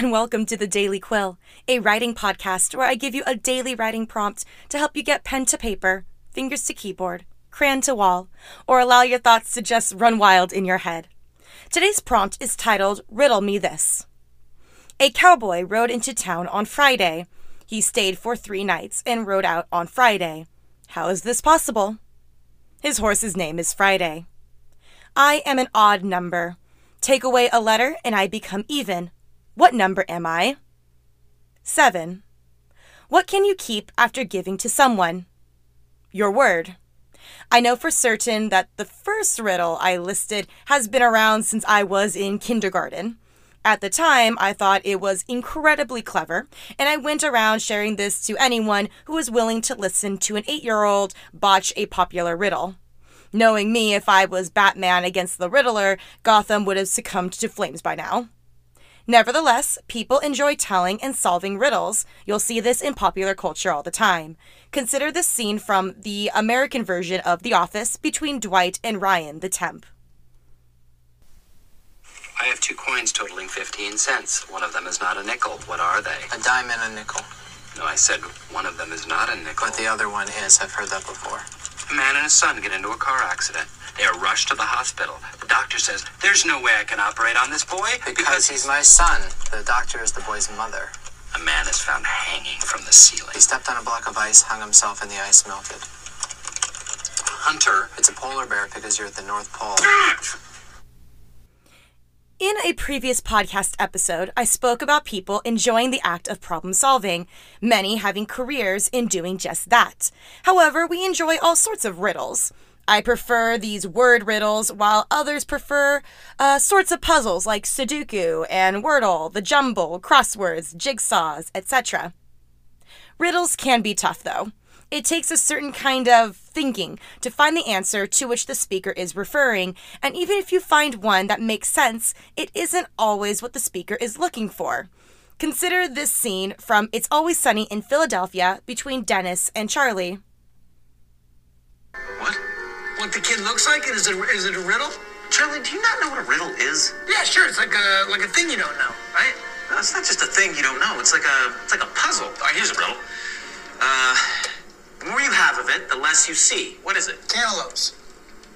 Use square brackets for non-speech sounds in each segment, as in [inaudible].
And welcome to the Daily Quill, a writing podcast where I give you a daily writing prompt to help you get pen to paper, fingers to keyboard, crayon to wall, or allow your thoughts to just run wild in your head. Today's prompt is titled Riddle Me This. A cowboy rode into town on Friday. He stayed for three nights and rode out on Friday. How is this possible? His horse's name is Friday. I am an odd number. Take away a letter and I become even. What number am I? 7. What can you keep after giving to someone? Your word. I know for certain that the first riddle I listed has been around since I was in kindergarten. At the time, I thought it was incredibly clever, and I went around sharing this to anyone who was willing to listen to an eight year old botch a popular riddle. Knowing me, if I was Batman against the Riddler, Gotham would have succumbed to flames by now. Nevertheless, people enjoy telling and solving riddles. You'll see this in popular culture all the time. Consider this scene from the American version of The Office between Dwight and Ryan, the temp. I have two coins totaling 15 cents. One of them is not a nickel. What are they? A dime and a nickel. No, I said one of them is not a nickel. But the other one is. I've heard that before. A man and his son get into a car accident. They are rushed to the hospital. The doctor says, There's no way I can operate on this boy Because he's my son. The doctor is the boy's mother. A man is found hanging from the ceiling. He stepped on a block of ice, hung himself, and the ice melted. Hunter. It's a polar bear because you're at the North Pole. In a previous podcast episode, I spoke about people enjoying the act of problem solving, many having careers in doing just that. However, we enjoy all sorts of riddles. I prefer these word riddles, while others prefer uh, sorts of puzzles like Sudoku and Wordle, the jumble, crosswords, jigsaws, etc. Riddles can be tough, though. It takes a certain kind of thinking to find the answer to which the speaker is referring, and even if you find one that makes sense, it isn't always what the speaker is looking for. Consider this scene from It's Always Sunny in Philadelphia between Dennis and Charlie. What? The kid looks like? And is it is it a riddle? Charlie, do you not know what a riddle is? Yeah, sure. It's like a like a thing you don't know, right? No, it's not just a thing you don't know. It's like a it's like a puzzle. All right, here's a riddle. Uh, the more you have of it, the less you see. What is it? Cantaloupes.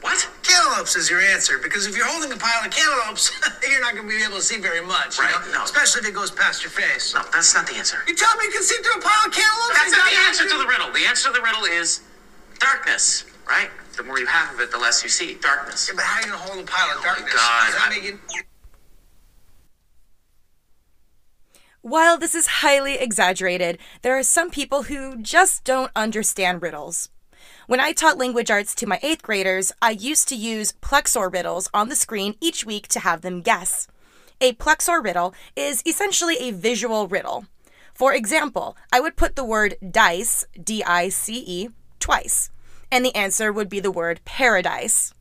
What? Cantaloupes is your answer because if you're holding a pile of cantaloupes, [laughs] you're not going to be able to see very much. you Right, know? no. Especially if it goes past your face. No, that's not the answer. You tell me you can see through a pile of cantaloupes? That's not the answer to the riddle. The answer to the riddle is darkness, right? The more you have of it, the less you see. Darkness. Yeah, but how are you going to hold a pile of Oh my darkness? God. Does that make it? While this is highly exaggerated, there are some people who just don't understand riddles. When I taught language arts to my eighth graders, I used to use Plexer riddles on the screen each week to have them guess. A Plexer riddle is essentially a visual riddle. For example, I would put the word dice, D I C E, twice, and the answer would be the word paradise.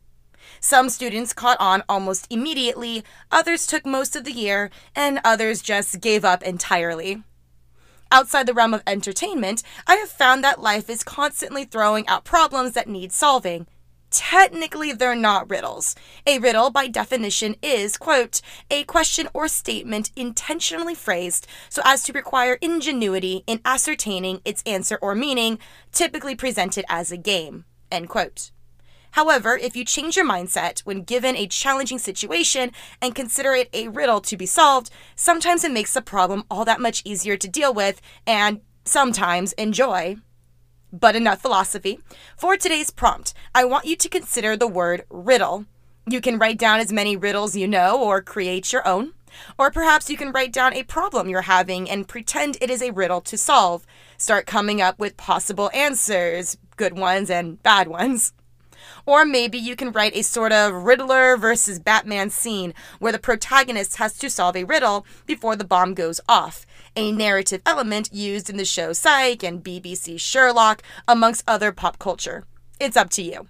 Some students caught on almost immediately, others took most of the year, and others just gave up entirely. Outside the realm of entertainment, I have found that life is constantly throwing out problems that need solving. Technically, they're not riddles. A riddle, by definition, is, quote, a question or statement intentionally phrased so as to require ingenuity in ascertaining its answer or meaning, typically presented as a game, end quote. However, if you change your mindset when given a challenging situation and consider it a riddle to be solved, sometimes it makes the problem all that much easier to deal with and sometimes enjoy. But enough philosophy. For today's prompt, I want you to consider the word riddle. You can write down as many riddles you know or create your own. Or perhaps you can write down a problem you're having and pretend it is a riddle to solve. Start coming up with possible answers, good ones and bad ones. Or maybe you can write a sort of Riddler versus Batman scene where the protagonist has to solve a riddle before the bomb goes off, a narrative element used in the show Psych and BBC Sherlock, amongst other pop culture. It's up to you.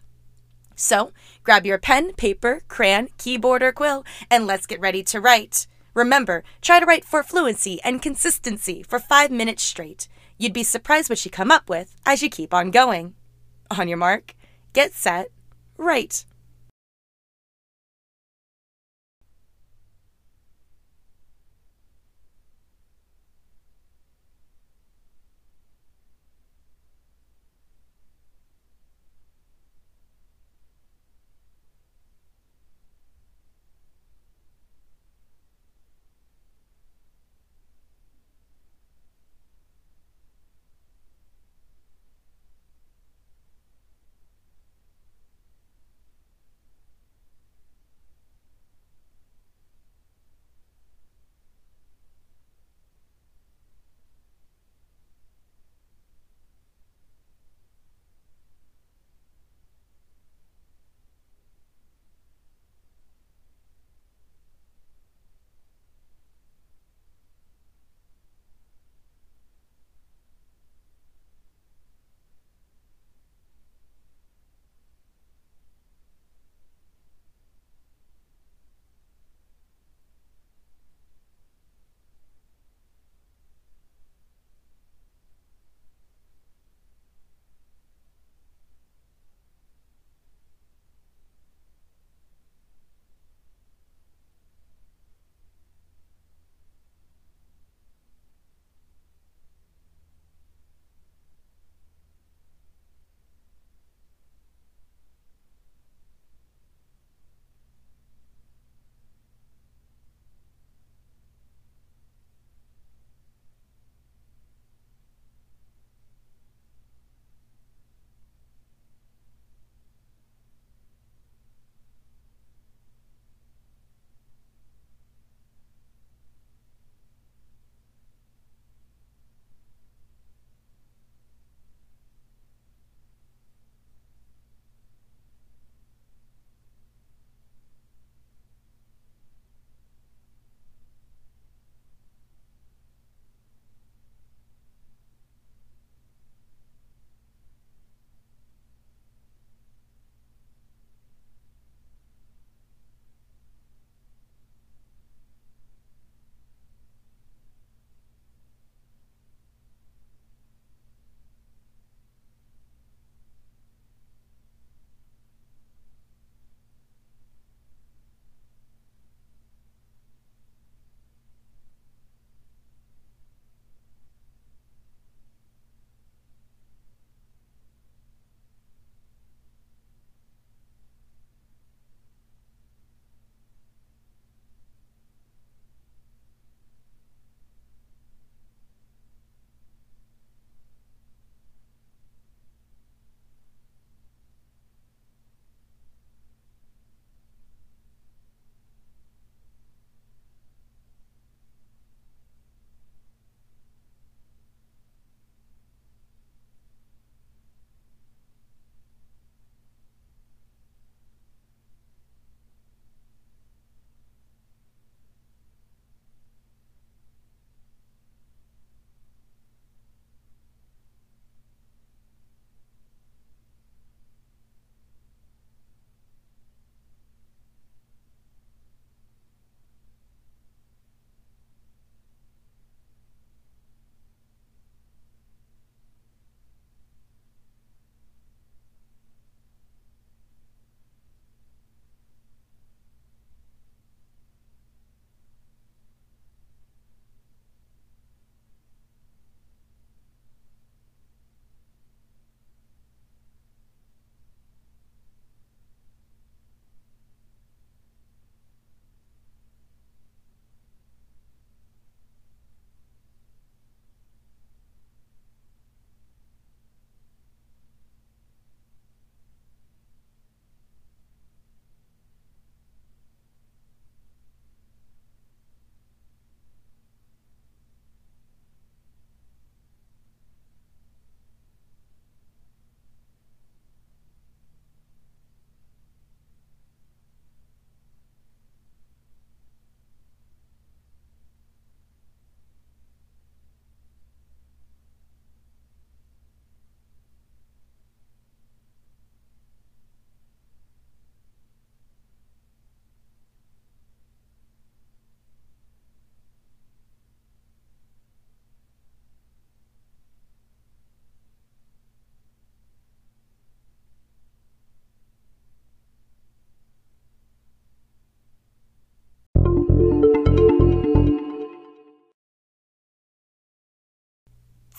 So, grab your pen, paper, crayon, keyboard, or quill, and let's get ready to write. Remember, try to write for fluency and consistency for five minutes straight. You'd be surprised what you come up with as you keep on going. On your mark, get set, write.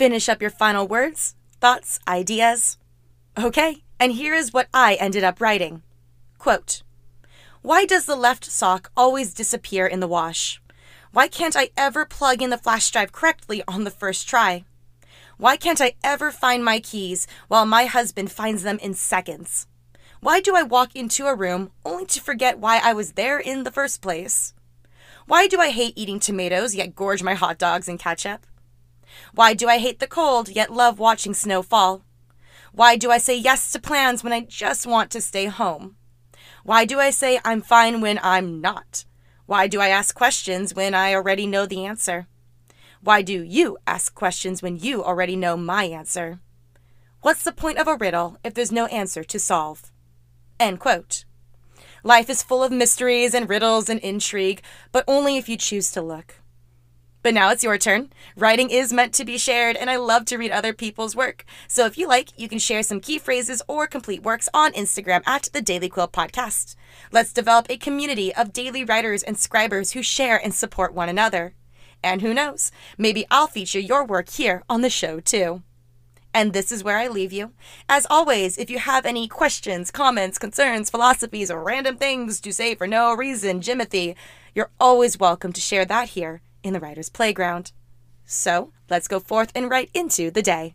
Finish up your final words, thoughts, ideas. Okay, and here is what I ended up writing. Quote, Why does the left sock always disappear in the wash? Why can't I ever plug in the flash drive correctly on the first try? Why can't I ever find my keys while my husband finds them in seconds? Why do I walk into a room only to forget why I was there in the first place? Why do I hate eating tomatoes yet gorge my hot dogs in ketchup? Why do I hate the cold yet love watching snow fall? Why do I say yes to plans when I just want to stay home? Why do I say I'm fine when I'm not? Why do I ask questions when I already know the answer? Why do you ask questions when you already know my answer? What's the point of a riddle if there's no answer to solve? End quote. Life is full of mysteries and riddles and intrigue, but only if you choose to look. But now it's your turn. Writing is meant to be shared, and I love to read other people's work. So if you like, you can share some key phrases or complete works on Instagram at the Daily Quill Podcast. Let's develop a community of daily writers and scribers who share and support one another. And who knows, maybe I'll feature your work here on the show too. And this is where I leave you. As always, if you have any questions, comments, concerns, philosophies, or random things to say for no reason, Jimothy, you're always welcome to share that here in the Writer's Playground. So let's go forth and write into the day.